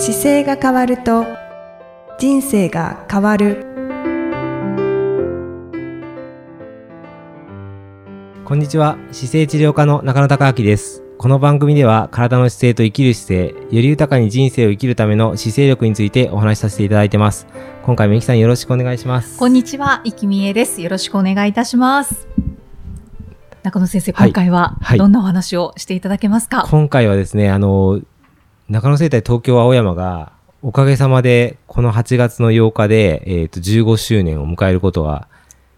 姿勢が変わると人生が変わる。こんにちは。姿勢治療科の中野孝明です。この番組では体の姿勢と生きる姿勢より豊かに人生を生きるための姿勢力についてお話しさせていただいてます。今回もゆきさんよろしくお願いします。こんにちは、いきみえです。よろしくお願いいたします。中野先生、はい。今回ははい。どんなお話をしていただけますか？今回はですねあの中野生態東京青山がおかげさまでこの8月の8日で、えー、と15周年を迎えることが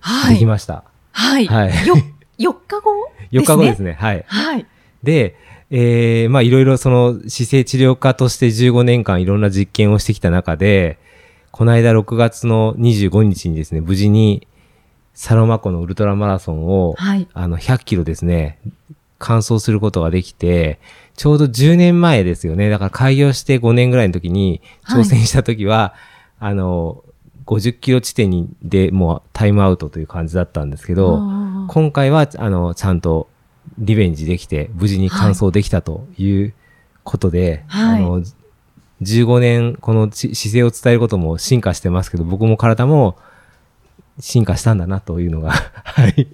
はい。できました、はい。はいよ、4日後4日後ですね。ねはいはい。で、えーまあいろいろその姿勢治療科として15年間いろんな実験をしてきた中で、この間6月の25日にですね、無事にサロマ湖のウルトラマラソンを、はい。あの100キロですね、完走することができて、ちょうど10年前ですよね。だから開業して5年ぐらいの時に挑戦した時は、あの、50キロ地点にでもうタイムアウトという感じだったんですけど、今回は、あの、ちゃんとリベンジできて、無事に完走できたということで、はいあの、15年、このち姿勢を伝えることも進化してますけど、僕も体も進化したんだなというのが、はい。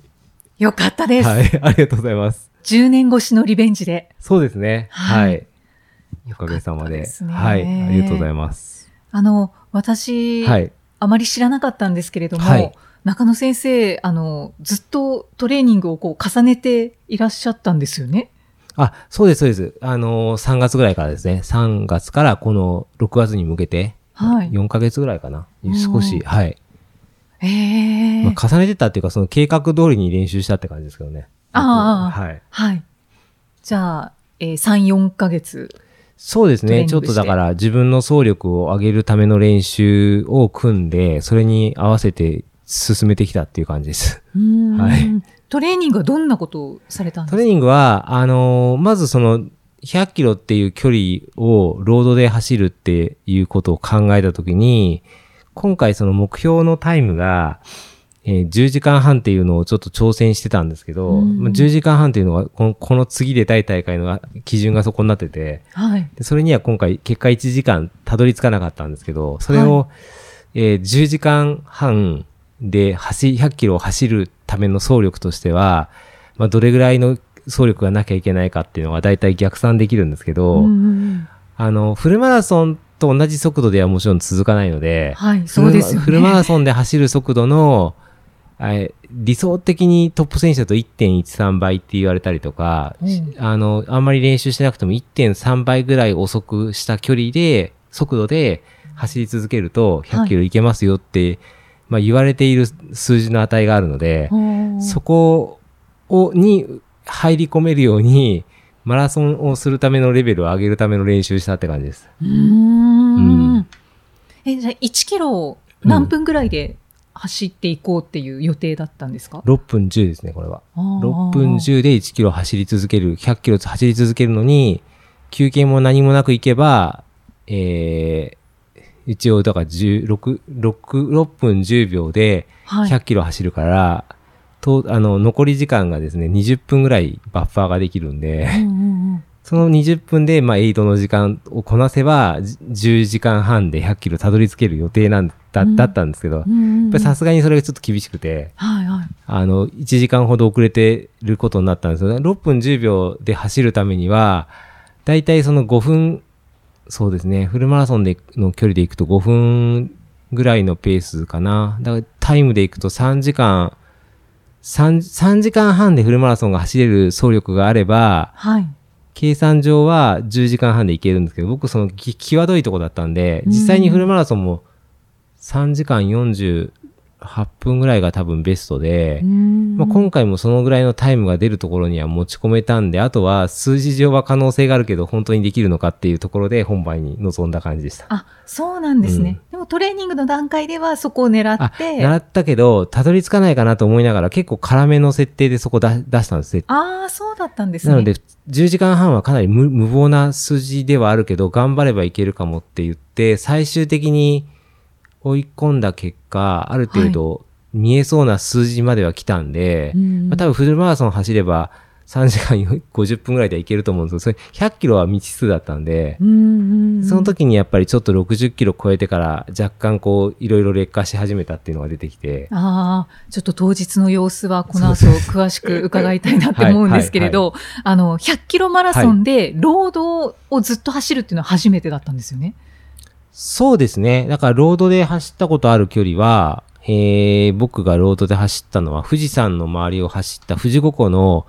よかったです、はい。ありがとうございます。10年越しのリベンジで。そうですね。ははいい。おかげさまで。はい。ありがとうございます。あの、私、はい。あまり知らなかったんですけれども、はい中野先生、あの、ずっとトレーニングをこう重ねていらっしゃったんですよね？あ、そうです、そうです。あのー、3月ぐらいからですね。3月からこの6月に向けて、はい。4ヶ月ぐらいかな。うん少し、はい。ええまあ、重ねてたっていうか、その計画通りに練習したって感じですけどね。ああはい。はい。じゃあ、えー、3、4ヶ月。そうですね。ちょっとだから自分の走力を上げるための練習を組んで、それに合わせて進めてきたっていう感じです。はいトレーニングはどんなことをされたんですか？トレーニングは、あのーまずその、100キロっていう距離をロードで走るっていうことを考えたときに、今回その目標のタイムが、えー10時間半っていうのをちょっと挑戦してたんですけど、うんまあ10時間半っていうのはこの、この次出たい大会の基準がそこになってて、はい。でそれには今回結果1時間たどり着かなかったんですけど、それを、えー10時間半で走、100キロを走るための走力としては、まあ、どれぐらいの走力がなきゃいけないかっていうのが大体逆算できるんですけど、うんあの、フルマラソンと同じ速度ではもちろん続かないので、はい、そうですよね。フルマラソンで走る速度の、え理想的にトップ選手だと1.13倍って言われたりとか、うんあの、あんまり練習してなくても1.3倍ぐらい遅くした距離で、速度で走り続けると100キロいけますよって、まあ言われている数字の値があるので、うんそこを、に入り込めるように、マラソンをするためのレベルを上げるための練習したって感じです。うーうんん。え、じゃあ1キロを何分ぐらいで走っていこうっていう予定だったんですか、6分10ですね、これは。6 6分10で1キロ走り続ける、100キロ走り続けるのに、休憩も何もなく行けば、えー、一応、だから16、6、6分10秒ではい。100キロ走るから、と、あの、残り時間がですね、20分ぐらいバッファーができるんで、うんうんうんその20分で、まあ、エイドの時間をこなせば、じ10時間半で100キロたどり着ける予定なんだ、うんだったんですけど、やっうんうんうんぱりさすがにそれがちょっと厳しくて、はいはい。あの、1時間ほど遅れてることになったんですよね。6分10秒で走るためには、だいたいその5分、そうですね、フルマラソンでの距離で行くと5分ぐらいのペースかな。だからタイムで行くと3時間、3, 3時間半でフルマラソンが走れる走力があれば、はい。計算上は10時間半で行けるんですけど、僕そのき際どいとこだったんで、うん実際にフルマラソンも3時間48分ぐらいが多分ベストで、まあ、今回もそのぐらいのタイムが出るところには持ち込めたんで、あとは数字上は可能性があるけど、本当にできるのかっていうところで本番に臨んだ感じでした。あ、そうなんですね。でもトレーニングの段階ではそこを狙あっ、て。習ったけど、たどり着かないかなと思いながら結構辛めの設定でそこ出出したんですね。ああ、そうだったんですね。なので、10時間半はかなり無無謀な数字ではあるけど、頑張ればいけるかもって言って、最終的に追い込んだ結果、ある程度見えそうな数字までは来たんで、うんまあ、多分フルマラソン走れば、3時間50分ぐらいで行けると思うんですけど、それ100キロは未知数だったんで、その時にやっぱりちょっと60キロ超えてから若干こういろいろ劣化し始めたっていうのが出てきて、ああ、ちょっと当日の様子はこの後詳しく伺いたいなって思うんですけれど、あの、100キロマラソンでロードをずっと走るっていうのは初めてだったんですよね。そうですね。だからロードで走ったことある距離は、えー、僕がロードで走ったのは富士山の周りを走った富士五湖の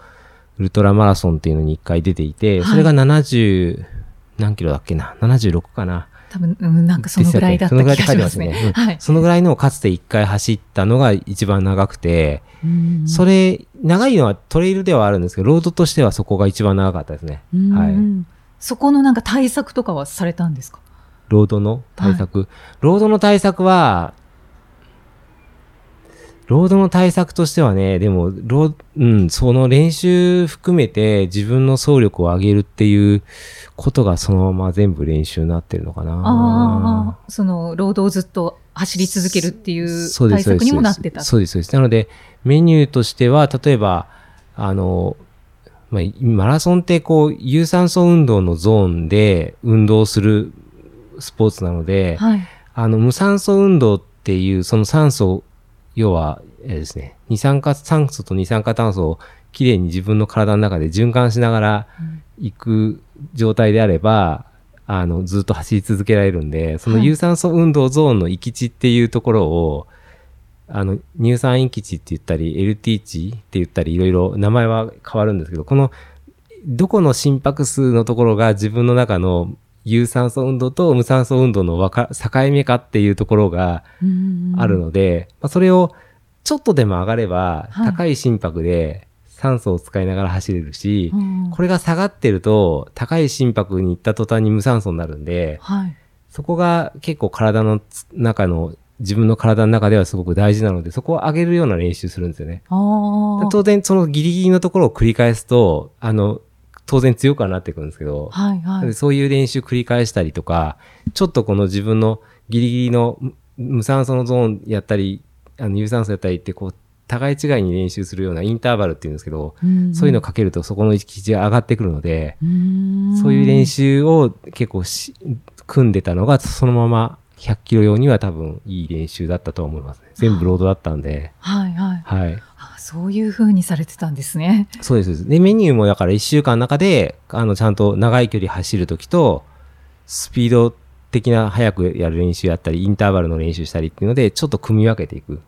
ウルトラマラソンっていうのに一回出ていて、はいそれが70、何キロだっけな ?76 かな？多分、うん、なんかそのぐらいだったそのぐらい気がって書いてますね。はい。そのぐらいのをかつて一回走ったのが一番長くて、うんそれ、長いのはトレイルではあるんですけど、ロードとしてはそこが一番長かったですね。うんはい。そこのなんか対策とかはされたんですか？ロードの対策。ロードの対策は、ロードの対策としてはね、でも、ローうん、その練習含めて自分の走力を上げるっていうことがそのまま全部練習になってるのかな。ああ、その、ロードをずっと走り続けるっていうそうです対策にもなってた。そうです、そうです。なので、メニューとしては、例えば、あの、まあ、マラソンってこう、有酸素運動のゾーンで運動するスポーツなので、はい。あの、無酸素運動っていう、その酸素、要は、えーですね、二酸化酸素と二酸化炭素をきれいに自分の体の中で循環しながら行く状態であれば、あの、ずっと走り続けられるんで、そのはい有酸素運動ゾーンの域地っていうところを、あの、乳酸域地って言ったり、LT 値って言ったり、いろいろ名前は変わるんですけど、この、どこの心拍数のところが自分の中の有酸素運動と無酸素運動の境目かっていうところがうんあるので、まあ、それをちょっとでも上がれば、はい高い心拍で酸素を使いながら走れるし、うんこれが下がってると、高い心拍に行った途端に無酸素になるんで、はい。そこが結構体のつ中の、自分の体の中ではすごく大事なので、そこを上げるような練習するんですよね。当然、そのギリギリのところを繰り返すと、あの、当然強くはなってくるんですけど、はいはい。そういう練習繰り返したりとか、ちょっとこの自分のギリギリの無無酸素のゾーンやったり、あの有酸素やったりって、こう、互い違いに練習するようなインターバルっていうんですけど、んそういうのをかけるとそこの位置が上がってくるので、うんそういう練習を結構し組んでたのが、そのまま100キロ用には多分いい練習だったと思いますね。全部ロードだったんで。はいはい。はい。あそういう風にされてたんですね。そうですでメニューもだから1週間の中で、あの、ちゃんと長い距離走るときと、スピード的な速くやる練習やったり、インターバルの練習したりっていうので、ちょっと組み分けていく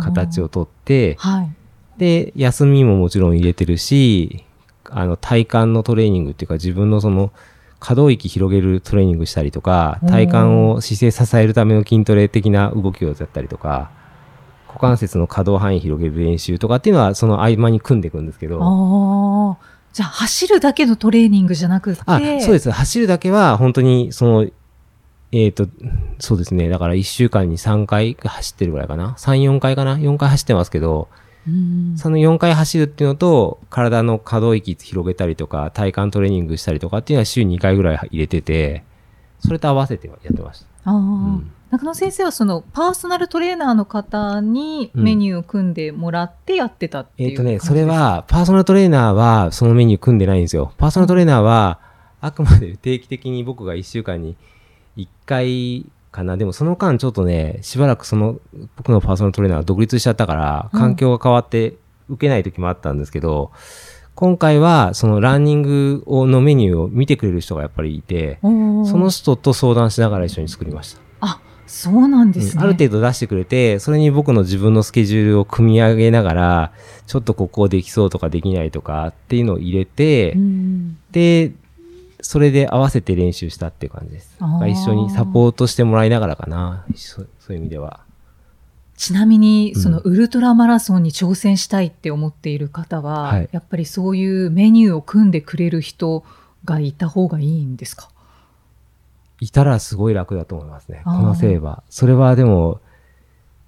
形を。をとって、はい。で、休みももちろん入れてるし、あの、体幹のトレーニングっていうか、自分のその、可動域広げるトレーニングしたりとか、体幹を姿勢支えるための筋トレ的な動きをやったりとか、股関節の可動範囲広げる練習とかっていうのは、その合間に組んでいくんですけど。じゃあ、走るだけのトレーニングじゃなくて。あ、そうです。走るだけは、本当に、その、えっ、と、そうですね。だから1週間に3回走ってるぐらいかな。3、4回かな。4回走ってますけど、うん。その4回走るっていうのと、体の可動域広げたりとか、体幹トレーニングしたりとかっていうのは週2回ぐらい入れてて、それと合わせてやってました。ああ、ん中野先生はそのパーソナルトレーナーの方にうんメニューを組んでもらってやってたっていうえっ、とね、それは、パーソナルトレーナーはそのメニュー組んでないんですよ。パーソナルトレーナーは、あくまで定期的に僕が1週間に1回かな。でもその間ちょっとね、しばらくその、僕のパーソナルトレーナーは独立しちゃったから、うん環境が変わって受けない時もあったんですけど、今回はそのランニングをのメニューを見てくれる人がやっぱりいて、その人と相談しながら一緒に作りました。あそうなんですね、うんある程度出してくれて、それに僕の自分のスケジュールを組み上げながら、ちょっとここできそうとかできないとかっていうのを入れて、うんで、それで合わせて練習したっていう感じです。一緒にサポートしてもらいながらかな。そそういう意味では。ちなみにうんそのウルトラマラソンに挑戦したいって思っている方は、はいやっぱりそういうメニューを組んでくれる人がいた方がいいんですか？いたらすごい楽だと思いますね。このせいは。それはでも、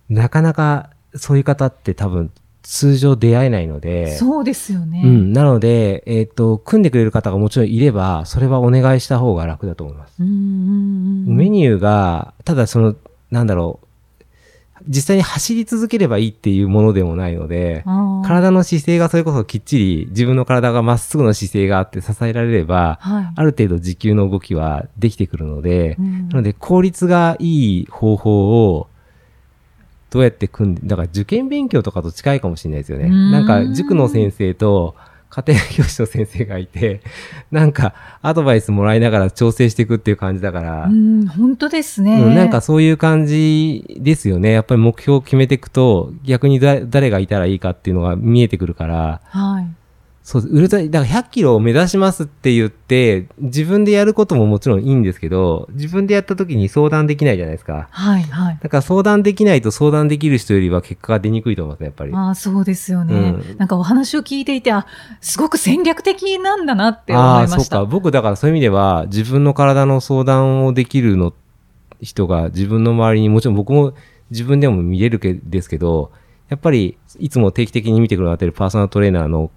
なかなかそういう方って多分通常出会えないので、そうですよね、うん。なので、えっ、と、組んでくれる方がもちろんいれば、それはお願いした方が楽だと思います。うんうんうんメニューが、ただその、なんだろう、実際に走り続ければいいっていうものでもないので、体の姿勢がそれこそきっちり自分の体がまっすぐの姿勢があって支えられれば、はい。ある程度持久の動きはできてくるので、うんなので効率がいい方法をどうやって組んで、だから受験勉強とかと近いかもしれないですよね。んなんか塾の先生と家庭教師の先生がいて、なんかアドバイスもらいながら調整していくっていう感じだから、うん、本当ですね。うん、なんかそういう感じですよね。やっぱり目標を決めていくと、逆にだ誰がいたらいいかっていうのが見えてくるから、はい。そう、ウルトラ、だから100キロを目指しますって言って、自分でやることももちろんいいんですけど、自分でやった時に相談できないじゃないですか。はい、はい。だから相談できないと相談できる人よりは結果が出にくいと思いますね、やっぱり。ああ、そうですよね、うんなんかお話を聞いていて、あ、すごく戦略的なんだなって思ああ、いました。そうか。僕、だからそういう意味では、自分の体の相談をできるの、人が自分の周りに、もちろん僕も自分でも見れるけですけど、やっぱり、いつも定期的に見てくださってるパーソナルトレーナーの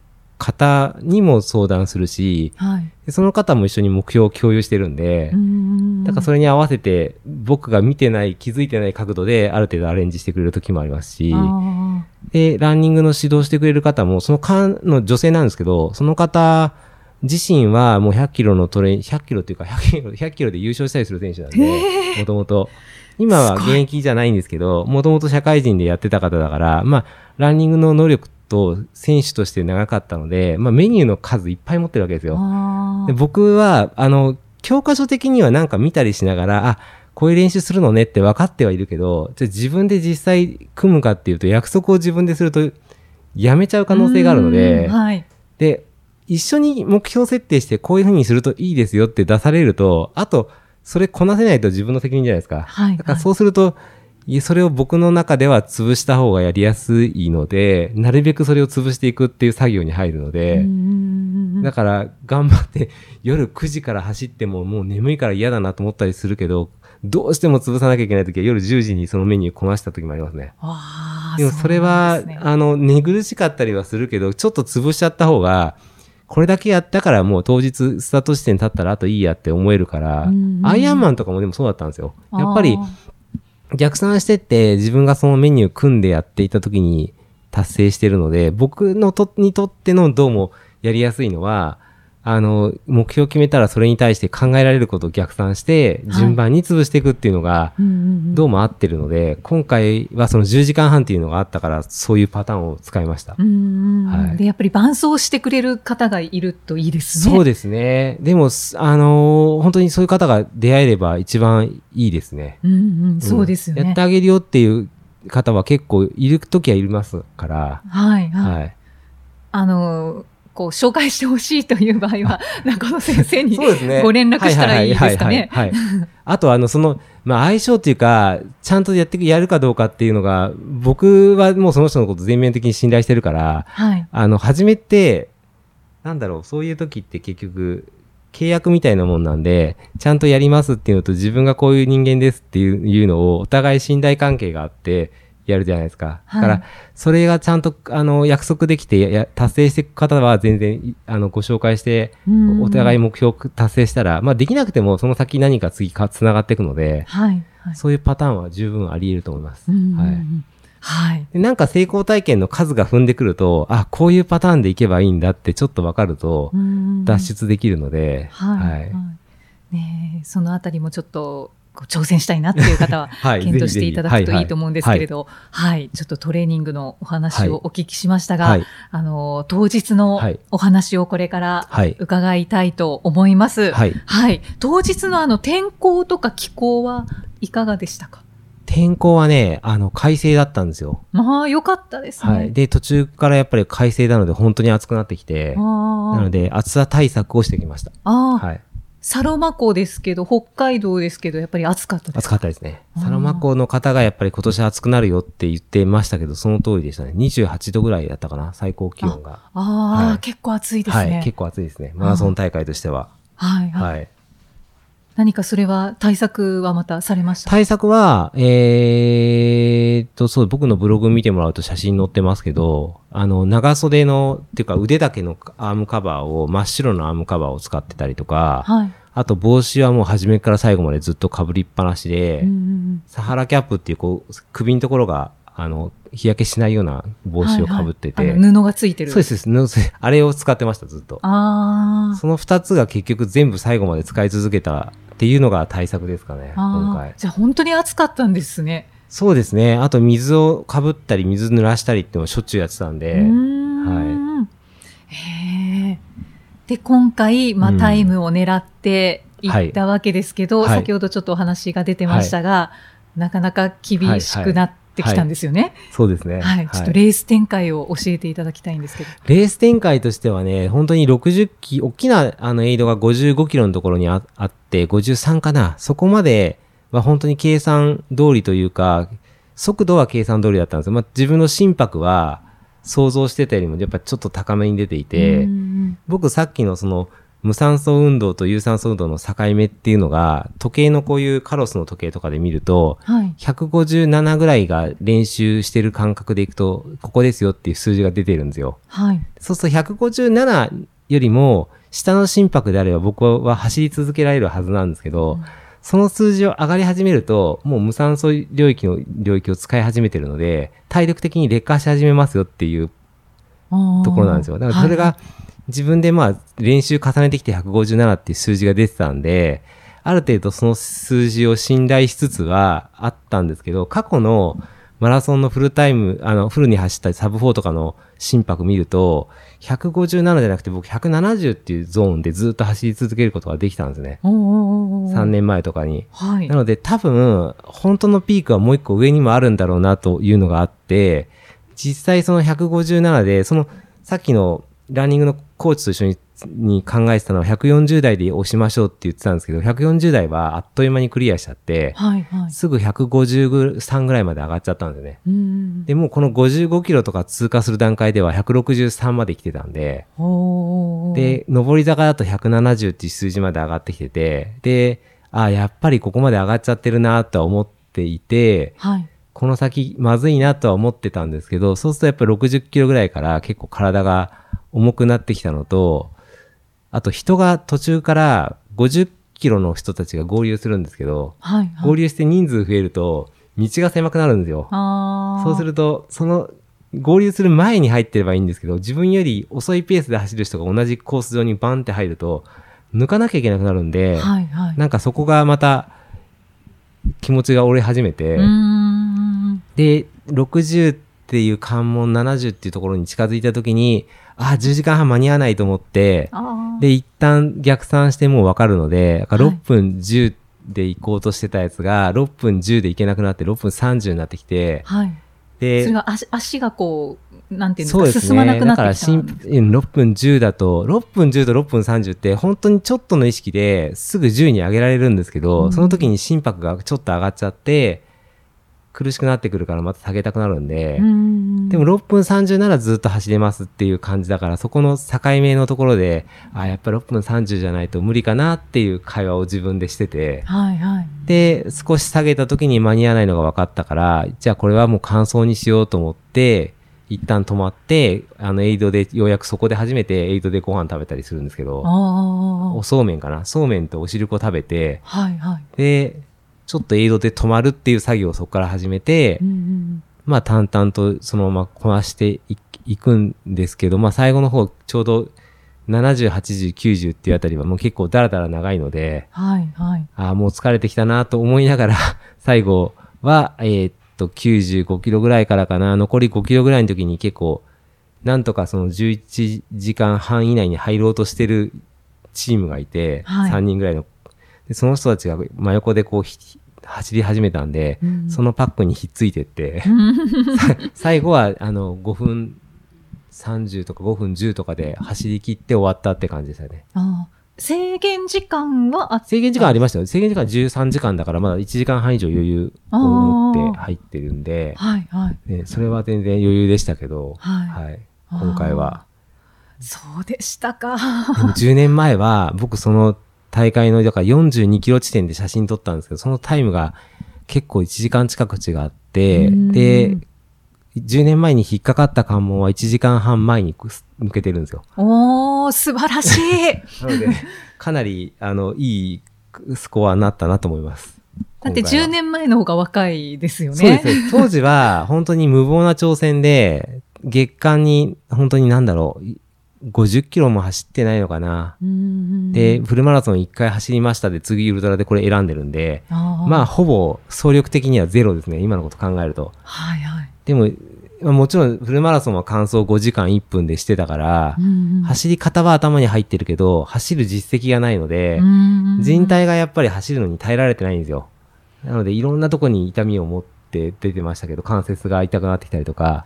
方にも相談するし、はい。でその方も一緒に目標を共有してるんで、うんだからそれに合わせて、僕が見てない、気づいてない角度である程度アレンジしてくれる時もありますし、あで、ランニングの指導してくれる方も、その間の女性なんですけど、その方自身はもう100キロのトレイン、100キロっていうか100キロ、100キロで優勝したりする選手なんで、もともと。今は現役じゃないんですけど、もともと社会人でやってた方だから、まあ、ランニングの能力と選手として長かったので、まあ、メニューの数いっぱい持ってるわけですーよ。で僕は、あの、教科書的にはなんか見たりしながら、あ、こういう練習するのねって分かってはいるけど、じゃあ自分で実際組むかっていうと、約束を自分ですると、やめちゃう可能性があるのでうん、はい。で、一緒に目標設定してこういうふうにするといいですよって出されると、あと、それこなせないと自分の責任じゃないですか。はい。だからそうすると、それを僕の中では潰した方がやりやすいので、なるべくそれを潰していくっていう作業に入るので、うんだから頑張って夜9時から走ってももう眠いから嫌だなと思ったりするけど、どうしても潰さなきゃいけない時は夜10時にそのメニューこなした時もありますね。でもそれは、ねあの、寝苦しかったりはするけど、ちょっと潰しちゃった方が、これだけやったからもう当日スタート地点立ったらあといいやって思えるから、アイアンマンとかもでもそうだったんですよ。やっぱりあ逆算してって自分がそのメニュー組んでやっていた時に達成してるので、僕のとにとってのどうもやりやすいのは、あの、目標を決めたらそれに対して考えられることを逆算して、はい順番に潰していくっていうのが、どうも合ってるので、今回はその10時間半っていうのがあったから、そういうパターンを使いました。はいで、やっぱり伴走してくれる方がいるといいですね。そうですね。でも、すあのー本当にそういう方が出会えれば一番いいですね。うんうん、そうですよね。んやってあげるよっていう方は結構いる時はいますから、はい、はい。はい。あの、こう、紹介してほしいという場合は、中野先生に。ご連絡したらいいですかね。あと、あの、その、まあ、相性っていうか、ちゃんとやってく、やるかどうかっていうのが、僕はもうその人のこと全面的に信頼してるから、はい。あの、初めて、なんだろう、そういう時って結局、契約みたいなもんなんで、ちゃんとやりますっていうのと、自分がこういう人間ですっていうのを、お互い信頼関係があって、やるじゃないですか。はいだから、それがちゃんと、あの、約束できて達成していく方は全然、いあの、ご紹介して、お互いも。目標を達成したら、まあ、できなくても、その先何か次か、繋がっていくので、はい。はい。そういうパターンは十分あり得ると思います。はい。はい。でなんか成功体験の数が踏んでくると、あ、こういうパターンでいけばいいんだってちょっとわかると、脱出できるので、はい。ははいい。ねえそのあたりもちょっと、挑戦したいなっていう方は、はい検討していただくといいと思うんですけれど、はい、ちょっとトレーニングのお話をお聞きしましたが、はい。あの、当日のはいお話をこれからはい。伺いたいと思います。はい。はい。当日のあの天候とか気候はいかがでしたか？天候はね、あの、快晴だったんですよ。まあ、良かったですね。はい。で、途中からやっぱり快晴なので、本当に暑くなってきて、なので、暑さ対策をしてきました。あー、はい。サロマ湖ですけど、北海道ですけど、やっぱり暑かったです暑かったですね。サロマ湖の方がやっぱり今年暑くなるよって言ってましたけど、その通りでしたね。28度ぐらいだったかな、最高気温が。ああ、はい結構暑いですね。はい。結構暑いですね。マラソン大会としては。はい、はい。はい。何かそれは対策はまたされました？対策は、えーっと、そう、僕のブログ見てもらうと写真載ってますけど、あの、長袖の、っていうか腕だけのアームカバーを、真っ白のアームカバーを使ってたりとか、はい。あと帽子はもう初めから最後までずっと被りっぱなしで、うんうんサハラキャップっていうこう首のところがあの日焼けしないような帽子をかぶってて、はいはい布がついてる。そうですそうですあれを使ってましたずっと。あー。その2つが結局全部最後まで使い続けたっていうのが対策ですかね今あ回。ー。じゃあ本当に暑かったんですね。そうですね。あと水をかぶったり水濡らしたりっていうのをしょっちゅうやってたんで、うーん。へえ。で、今回、まあ、うん。タイムを狙っていったわけですけど、はい。先ほどちょっとお話が出てましたが、なかなか厳しくなってきたんですよね。そうですねはい。ちょっとレース展開を教えていただきたいんですけど。レース展開としてはね、本当に60キ大きなあのエイドが55キロのところにああって、53かな。そこまでは本当に計算通りというか、速度は計算通りだったんですよ。まあ、自分の心拍は想像してたよりもやっぱちょっと高めに出ていて、うん僕さっきのその無酸素運動と有酸素運動の境目っていうのが、時計のこういうカロスの時計とかで見ると、はい。157ぐらいが練習してる感覚でいくと、ここですよっていう数字が出てるんですよ。はい。そうすると157よりも下の心拍であれば僕は走り続けられるはずなんですけど、その数字を上がり始めると、もう無酸素領域の領域を使い始めてるので、体力的に劣化し始めますよっていうところなんですよ。だからそれが自分でまあ練習重ねてきて157っていう数字が出てたんで、ある程度その数字を信頼しつつはあったんですけど、過去のマラソンのフルタイム、あの、フルに走ったりサブ4とかの心拍見ると、157じゃなくて僕170っていうゾーンでずっと走り続けることができたんですね。おーおーおーおー3年前とかに。はいな。ので多分、本当のピークはもう一個上にもあるんだろうなというのがあって、実際その157で、そのさっきのランニングのコーチと一緒にに考えてたのは140代で押しましょうって言ってたんですけど、140代はあっという間にクリアしちゃって、はい。はい。すぐ153ぐらいまで上がっちゃったんですよね。うんで、もうこの55キロとか通過する段階では163まで来てたんで、で、上り坂だと170っていう数字まで上がってきてて、で、あやっぱりここまで上がっちゃってるなとは思っていて、はい。この先まずいなとは思ってたんですけど、そうするとやっぱり60キロぐらいから結構体が重くなってきたのと、あと人が途中から50キロの人たちが合流するんですけど、はい。はい合流して人数増えると道が狭くなるんですよ。そうすると、その合流する前に入ってればいいんですけど、自分より遅いペースで走る人が同じコース上にバンって入ると、抜かなきゃいけなくなるんで、はい。はい。なんかそこがまた気持ちが折れ始めて、で、60っていう関門70っていうところに近づいた時に、あ、10時間半間に合わないと思って、で、一旦逆算してもう分かるので、だからはい6分10で行こうとしてたやつが、6分10で行けなくなって6分30になってきて、はい。で、それが足足がこう、なんていうんですか、そうですね。進まなくなってきただから新うん6分10だと、6分10と6分30って本当にちょっとの意識ですぐ10に上げられるんですけど、うんその時に心拍がちょっと上がっちゃって、苦しくなってくるからまた下げたくなるんで、うんでも6分30ならずっと走れますっていう感じだから、そこの境目のところで、あ、やっぱり6分30じゃないと無理かなっていう会話を自分でしてて、はいはい。で、少し下げた時に間に合わないのが分かったから、じゃあこれはもう乾燥にしようと思って、一旦止まって、あの、エイドで、ようやくそこで初めてエイドでご飯食べたりするんですけど、あおそうめんかなそうめんとお汁粉食べて、あ。はいはい。で、ちょっとエイドで止まるっていう作業をそこから始めて、うんうんまあ淡々とそのままこなしていいくんですけど、まあ最後の方ちょうど70、80、90っていうあたりはもう結構ダラダラ長いので、はいはい。ああ、もう疲れてきたなと思いながら、最後は、えーっと、95キロぐらいからかな、残り5キロぐらいの時に結構、なんとかその11時間半以内に入ろうとしてるチームがいて、はい3人ぐらいの。で、その人たちが真横でこうひ走り始めたんで、うんそのパックにひっついてって、最後はあの5分30とか5分10とかで走り切って終わったって感じでしたね。ああ制限時間はあ制限時間ありましたよ。制限時間13時間だからまだ1時間半以上余裕を持って入ってるんで、はいはい。ね、それは全然余裕でしたけど、はいはい、今回は。そうでしたか。でも10年前は僕その大会の、だから42キロ地点で写真撮ったんですけど、そのタイムが結構1時間近く違って、うんで、10年前に引っかかった関門は1時間半前に抜けてるんですよ。おー、素晴らしい。なので、かなり、あの、いいスコアになったなと思います。だって今回は10年前の方が若いですよね。そうですね。当時は、本当に無謀な挑戦で、月間に、本当になんだろう、50キロも走ってないのかな。で、フルマラソン1回走りましたで、次ウルトラでこれ選んでるんで、あーまあ、ほぼ総力的にはゼロですね。今のこと考えると。はいはい。でも、まあもちろんフルマラソンは完走5時間1分でしてたから、うんうん走り方は頭に入ってるけど、走る実績がないので、うんうん人体がやっぱり走るのに耐えられてないんですよ。なので、いろんなとこに痛みを持って出てましたけど、関節が痛くなってきたりとか、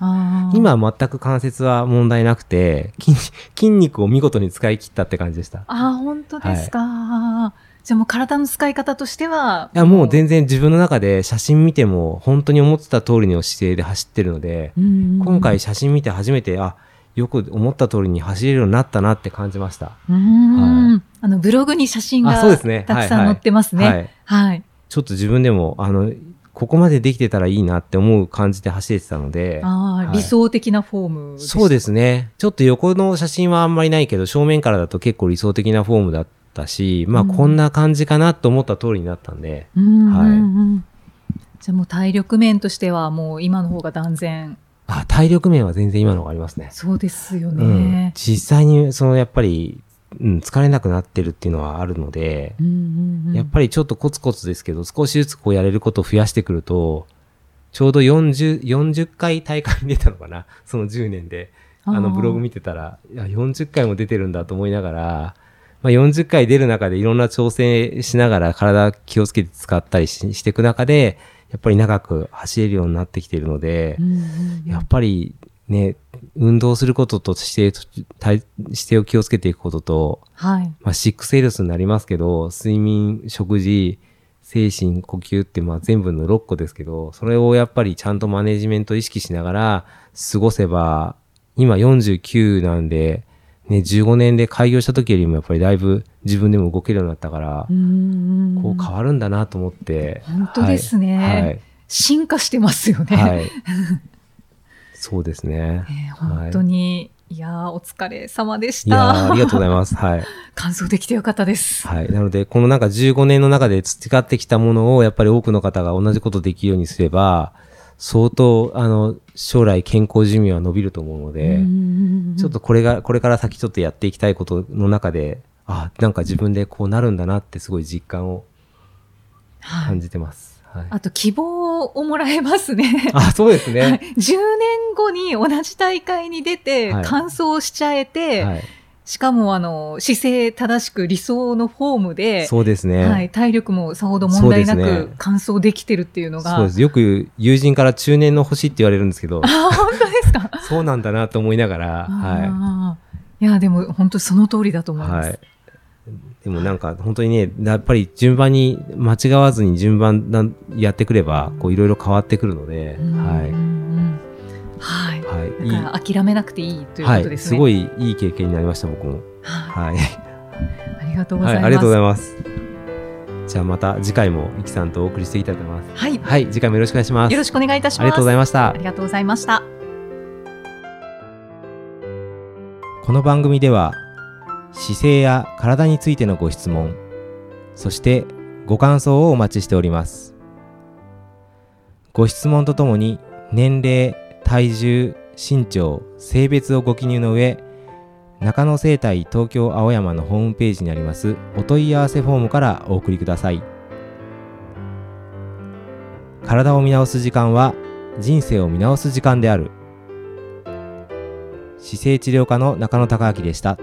今は全く関節は問題なくて、筋筋肉を見事に使い切ったって感じでした。いあー、本当ですか。じゃあもう体の使い方としては。や、もう全然自分の中で写真見ても、本当に思ってた通りの姿勢で走ってるので、うん今回写真見て初めて、あ、よく思った通りに走れるようになったなって感じました。うんはあのブログに写真がたくさん載ってますね。はい。はい。ちょっと自分でも、あの、ここまでできてたらいいなって思う感じで走れてたので、ああ、はい理想的なフォームそうですすね。ちょっと横の写真はあんまりないけど、正面からだと結構理想的なフォームだったし、まあうんこんな感じかなと思った通りになったんで、うんうんはいうんじゃあもう体力面としてはもう今の方が断然あ、体力面は全然今の方がありますね。そうですようんね。。実際に、そのやっぱり、うん、疲れなくなってるっていうのはあるので、うんうんうん。やっぱりちょっとコツコツですけど、少しずつこうやれることを増やしてくると、ちょうど40、40回大会に出たのかな？その10年で。あのブログ見てたら、いや、40回も出てるんだと思いながら、まあ、40回出る中でいろんな挑戦しながら体気をつけて使ったりししていく中で、やっぱり長く走れるようになってきているのでう、んうんうん。やっぱりね、運動することと姿勢姿勢を気をつけていくことと、はい。まあ、シックスエルスになりますけど、睡眠、食事、精神、呼吸ってまあ全部の6個ですけど、それをやっぱりちゃんとマネジメント意識しながら過ごせば、今49なんで、ね、15年で開業した時よりもやっぱりだいぶ自分でも動けるようになったからう、んこう変わるんだなと思って。本当ですねはい。進化してますよね。はい。はいそうですね。ね本当に、い、やーお疲れ様でしいやーた。ありがとうございます。はい。完走できてよかったです。はい。なので、このなんか15年の中で培ってきたものを、やっぱり多くの方が同じことできるようにすれば、相当、あの、将来健康寿命は伸びると思うので、ちょっとこれが、これから先ちょっとやっていきたいことの中で、あ、なんか自分でこうなるんだなってすごい実感をはい感じてます。はい。あと希望をもらえますね。あ、そうですはいね。10年後に同じ大会に出てはい完走しちゃえて、はい。しかもあの姿勢正しく理想のフォームで、そうですね。はい、体力もさほど問題なく完走できてるっていうのが。そうです。よく友人から中年の星って言われるんですけどあ、、本当ですか？そうなんだなと思いながら、はあーいや、でも本当その通りだとい。思います。はい。でもなんか本当にね、やっぱり順番に間違わずに順番なやってくれば、こういろいろ変わってくるので、うんはうんうんはい。い。はい。いいだから諦めなくていいというはい。ことですね。すごいいい経験になりました、僕も。はいはい。ありがとうござはいい、ます。ありがとうございます。じゃあまた次回も、いきさんとお送りしていきたいと思います。はい。はい、次回もよろしくお願いします。よろしくお願いいたします。ありがとうございましたあ。りがとうございました。この番組では姿勢や体についてのご質問そしてご感想をお待ちしております。ご質問とともに年齢体重身長性別をご記入の上中野生態東京青山のホームページにありますお問い合わせフォームからお送りください。体を見直す時間は人生を見直す時間である。姿勢治療科の中野孝明でした。